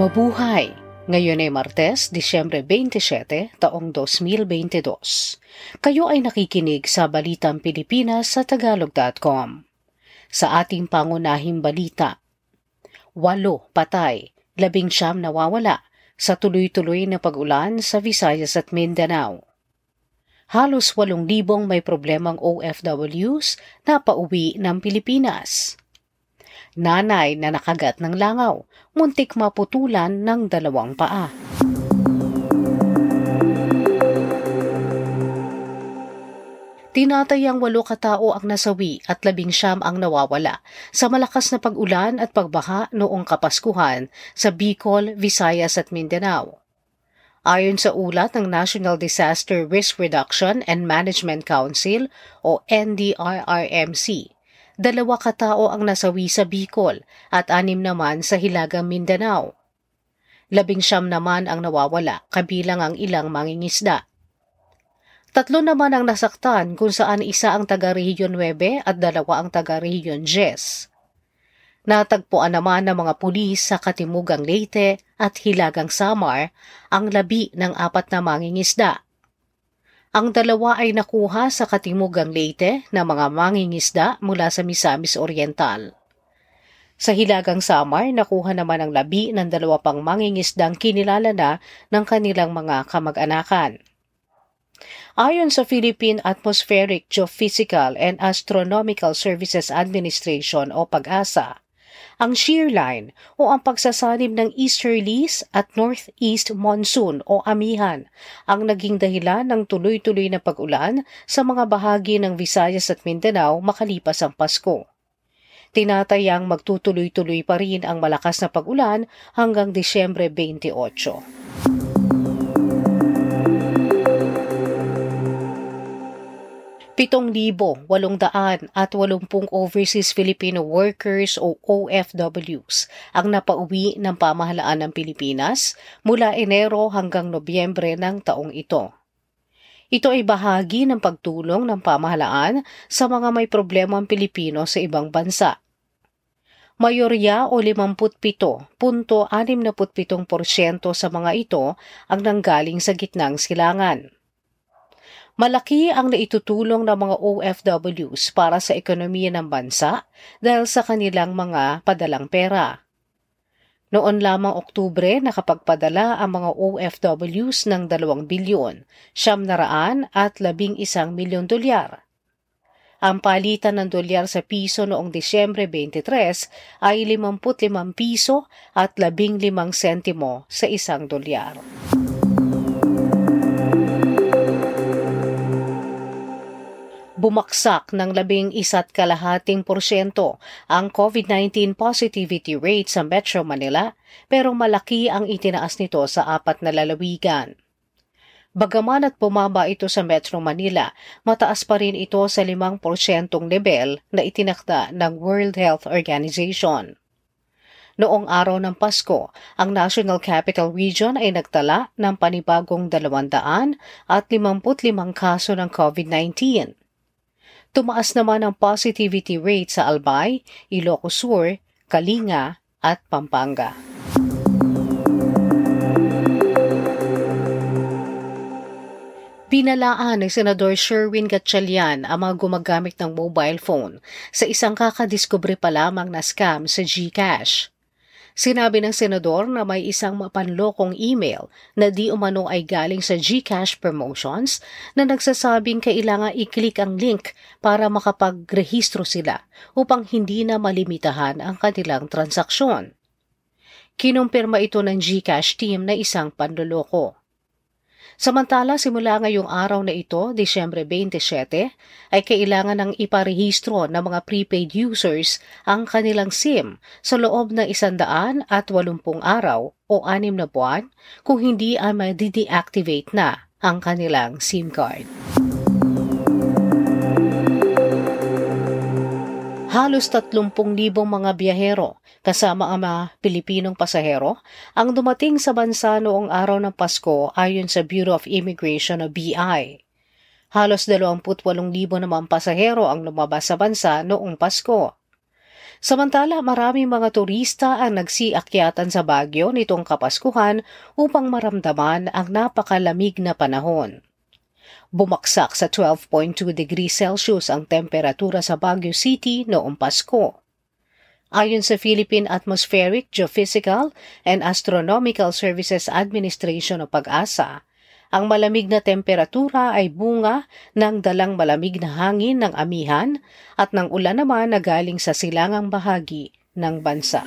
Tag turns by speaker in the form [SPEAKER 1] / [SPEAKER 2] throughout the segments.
[SPEAKER 1] Mabuhay! Ngayon ay Martes, Disyembre 27, taong 2022. Kayo ay nakikinig sa Balitang Pilipinas sa Tagalog.com. Sa ating pangunahing balita, walo patay, labing siyam nawawala sa tuloy-tuloy na pag-ulan sa Visayas at Mindanao. Halos walong libong may problemang OFWs na pauwi ng Pilipinas nanay na nakagat ng langaw, muntik maputulan ng dalawang paa. Tinatayang walo katao ang nasawi at labing siyam ang nawawala sa malakas na pag-ulan at pagbaha noong Kapaskuhan sa Bicol, Visayas at Mindanao. Ayon sa ulat ng National Disaster Risk Reduction and Management Council o NDRRMC, dalawa katao ang nasawi sa Bicol at anim naman sa Hilagang Mindanao. Labing siyam naman ang nawawala, kabilang ang ilang mangingisda. Tatlo naman ang nasaktan kung saan isa ang taga-Rehiyon 9 at dalawa ang taga-Rehiyon 10. Natagpuan naman ng mga pulis sa Katimugang Leyte at Hilagang Samar ang labi ng apat na mangingisda. Ang dalawa ay nakuha sa Katimugang Leyte na mga mangingisda mula sa Misamis Oriental. Sa Hilagang Samar, nakuha naman ang labi ng dalawa pang mangingisdang kinilala na ng kanilang mga kamag-anakan. Ayon sa Philippine Atmospheric Geophysical and Astronomical Services Administration o PAGASA, ang shear line o ang pagsasanib ng easterlies at northeast monsoon o amihan ang naging dahilan ng tuloy-tuloy na pag-ulan sa mga bahagi ng Visayas at Mindanao makalipas ang Pasko. Tinatayang magtutuloy-tuloy pa rin ang malakas na pag-ulan hanggang Disyembre 28. 7,880 at 80 overseas Filipino workers o OFWs ang napauwi ng pamahalaan ng Pilipinas mula Enero hanggang Nobyembre ng taong ito. Ito ay bahagi ng pagtulong ng pamahalaan sa mga may problema ang Pilipino sa ibang bansa. Mayorya o 57.67% sa mga ito ang nanggaling sa gitnang silangan. Malaki ang naitutulong ng mga OFWs para sa ekonomiya ng bansa dahil sa kanilang mga padalang pera. Noon lamang Oktubre nakapagpadala ang mga OFWs ng 2 bilyon, siyam naraan at 11 milyon dolyar. Ang palitan ng dolyar sa piso noong Disyembre 23 ay 55 piso at 15 sentimo sa isang dolyar. Bumaksak ng labing isa't kalahating porsyento ang COVID-19 positivity rate sa Metro Manila pero malaki ang itinaas nito sa apat na lalawigan. Bagaman at bumaba ito sa Metro Manila, mataas pa rin ito sa 5% level na itinakda ng World Health Organization. Noong araw ng Pasko, ang National Capital Region ay nagtala ng panibagong 200 at 55 kaso ng COVID-19 Tumaas naman ang positivity rate sa Albay, Ilocos Sur, Kalinga at Pampanga. Pinalaan ni Senador Sherwin Gatchalian ang mga gumagamit ng mobile phone sa isang kakadiskubre pa lamang na scam sa GCash. Sinabi ng senador na may isang mapanlokong email na di umano ay galing sa GCash Promotions na nagsasabing kailangan i-click ang link para makapagrehistro sila upang hindi na malimitahan ang kanilang transaksyon. Kinumpirma ito ng GCash team na isang panloloko. Samantala, simula ngayong araw na ito, Disyembre 27, ay kailangan ng iparehistro ng mga prepaid users ang kanilang SIM sa loob ng isandaan at walumpung araw o anim na buwan kung hindi ay ma-deactivate na ang kanilang SIM card. Halos 30,000 mga biyahero kasama ang mga Pilipinong pasahero ang dumating sa bansa noong araw ng Pasko ayon sa Bureau of Immigration o BI. Halos 28,000 naman pasahero ang lumabas sa bansa noong Pasko. Samantala, marami mga turista ang nagsiakyatan sa Baguio nitong Kapaskuhan upang maramdaman ang napakalamig na panahon. Bumaksak sa 12.2 degrees Celsius ang temperatura sa Baguio City noong Pasko. Ayon sa Philippine Atmospheric, Geophysical and Astronomical Services Administration o PAG-ASA, ang malamig na temperatura ay bunga ng dalang malamig na hangin ng amihan at ng ulan naman na galing sa silangang bahagi ng bansa.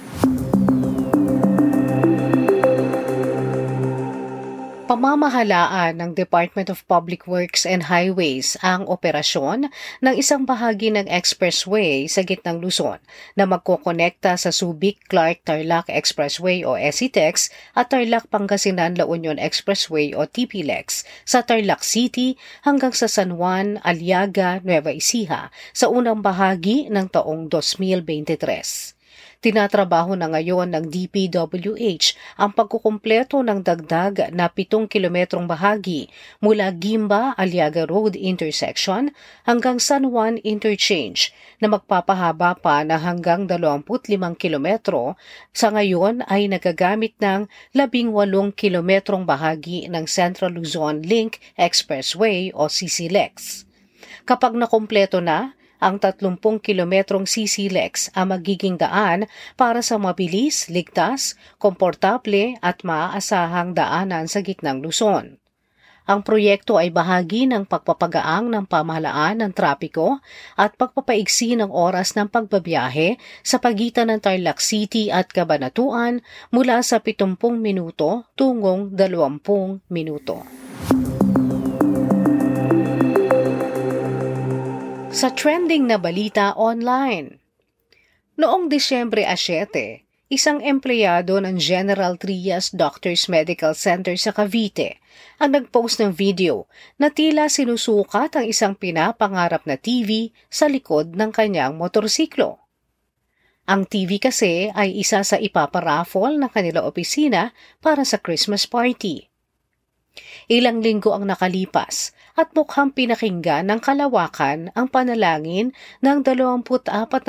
[SPEAKER 1] Pamamahalaan ng Department of Public Works and Highways ang operasyon ng isang bahagi ng expressway sa gitnang Luzon na magkokonekta sa Subic-Clark-Tarlac Expressway o SCTEX at Tarlac-Pangasinan-La Union Expressway o TPLEX sa Tarlac City hanggang sa San Juan, Aliaga, Nueva Ecija sa unang bahagi ng taong 2023. Tinatrabaho na ngayon ng DPWH ang pagkukumpleto ng dagdag na 7 kilometrong bahagi mula Gimba Aliaga Road intersection hanggang San Juan Interchange na magpapahaba pa na hanggang 25 kilometro sa ngayon ay nagagamit ng 18 kilometrong bahagi ng Central Luzon Link Expressway o CCLEX. Kapag nakumpleto na, ang 30 kilometrong CCLEX ang magiging daan para sa mabilis, ligtas, komportable at maaasahang daanan sa gitnang Luzon. Ang proyekto ay bahagi ng pagpapagaang ng pamahalaan ng trapiko at pagpapaigsi ng oras ng pagbabiyahe sa pagitan ng Tarlac City at Cabanatuan mula sa 70 minuto tungong 20 minuto. Sa trending na balita online. Noong Disyembre 7, isang empleyado ng General Trias Doctors Medical Center sa Cavite ang nagpost ng video na tila sinusukat ang isang pinapangarap na TV sa likod ng kanyang motorsiklo. Ang TV kasi ay isa sa ipaparaffle ng kanila opisina para sa Christmas party. Ilang linggo ang nakalipas at mukhang pinakinggan ng kalawakan ang panalangin ng 24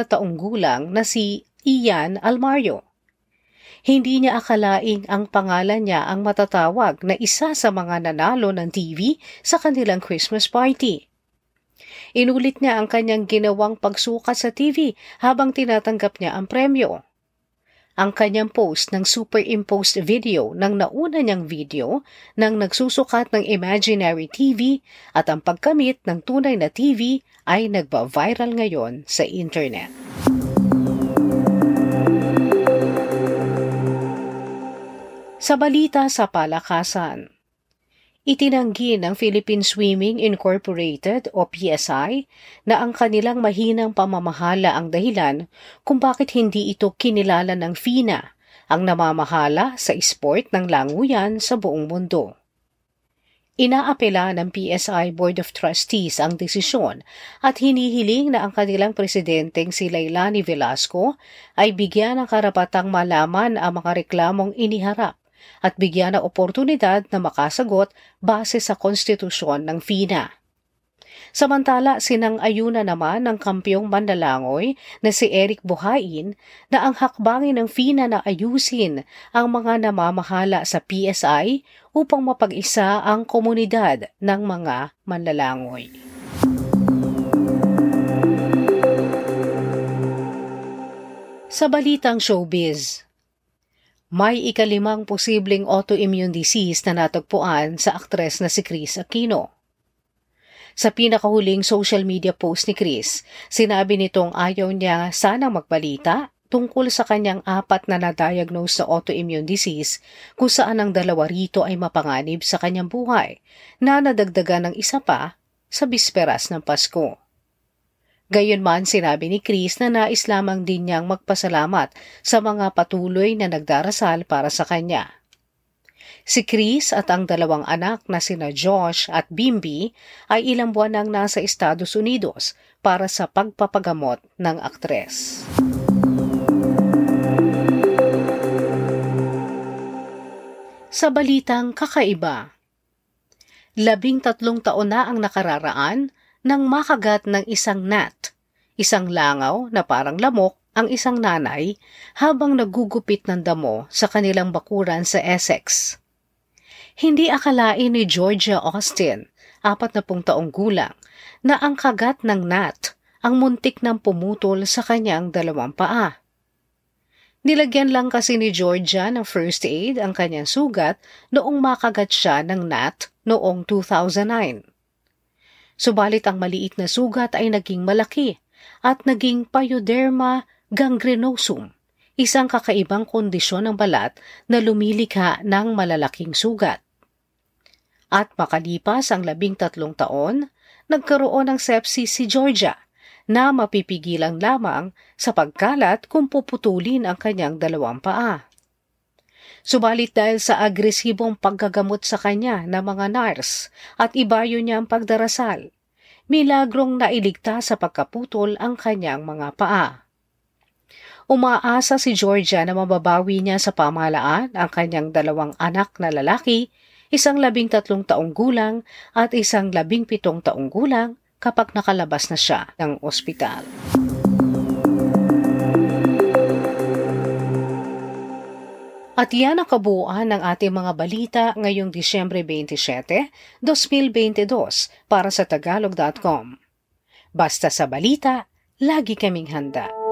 [SPEAKER 1] na taong gulang na si Ian Almario. Hindi niya akalaing ang pangalan niya ang matatawag na isa sa mga nanalo ng TV sa kanilang Christmas party. Inulit niya ang kanyang ginawang pagsukat sa TV habang tinatanggap niya ang premyo ang kanyang post ng superimposed video ng nauna niyang video ng nagsusukat ng imaginary TV at ang pagkamit ng tunay na TV ay nagba-viral ngayon sa internet. Sa balita sa palakasan, Itinanggi ng Philippine Swimming Incorporated o PSI na ang kanilang mahinang pamamahala ang dahilan kung bakit hindi ito kinilala ng FINA, ang namamahala sa sport ng languyan sa buong mundo. Inaapela ng PSI Board of Trustees ang desisyon at hinihiling na ang kanilang presidenteng si Lailani Velasco ay bigyan ng karapatang malaman ang mga reklamong iniharap at bigyan ng oportunidad na makasagot base sa konstitusyon ng FINA. Samantala, sinang-ayuna naman ng kampyong mandalangoy na si Eric Buhain na ang hakbangin ng FINA na ayusin ang mga namamahala sa PSI upang mapag-isa ang komunidad ng mga manlalangoy. Sa balitang showbiz, may ikalimang posibleng autoimmune disease na natagpuan sa aktres na si Chris Aquino. Sa pinakahuling social media post ni Chris, sinabi nitong ayaw niya sanang magbalita tungkol sa kanyang apat na na-diagnose na autoimmune disease kung saan ang dalawa rito ay mapanganib sa kanyang buhay na nadagdagan ng isa pa sa bisperas ng Pasko. Gayunman sinabi ni Chris na nais lamang din niyang magpasalamat sa mga patuloy na nagdarasal para sa kanya. Si Chris at ang dalawang anak na sina Josh at Bimby ay ilang buwan nang nasa Estados Unidos para sa pagpapagamot ng aktres. Sa balitang kakaiba, labing tatlong taon na ang nakararaan nang makagat ng isang gnat, isang langaw na parang lamok ang isang nanay habang nagugupit ng damo sa kanilang bakuran sa Essex. Hindi akalain ni Georgia Austin, apat na pung taong gulang, na ang kagat ng nat ang muntik ng pumutol sa kanyang dalawang paa. Nilagyan lang kasi ni Georgia ng first aid ang kanyang sugat noong makagat siya ng nat noong 2009. Subalit ang maliit na sugat ay naging malaki at naging pyoderma gangrenosum, isang kakaibang kondisyon ng balat na lumilikha ng malalaking sugat. At makalipas ang labing tatlong taon, nagkaroon ng sepsis si Georgia na mapipigilan lamang sa pagkalat kung puputulin ang kanyang dalawang paa. Subalit dahil sa agresibong paggagamot sa kanya ng mga nurse at ibayo niya ang pagdarasal, milagrong nailigtas sa pagkaputol ang kanyang mga paa. Umaasa si Georgia na mababawi niya sa pamalaan ang kanyang dalawang anak na lalaki, isang labing tatlong taong gulang at isang labing pitong taong gulang kapag nakalabas na siya ng ospital. At yan ang kabuuan ng ating mga balita ngayong Disyembre 27, 2022 para sa Tagalog.com. Basta sa balita, lagi kaming handa.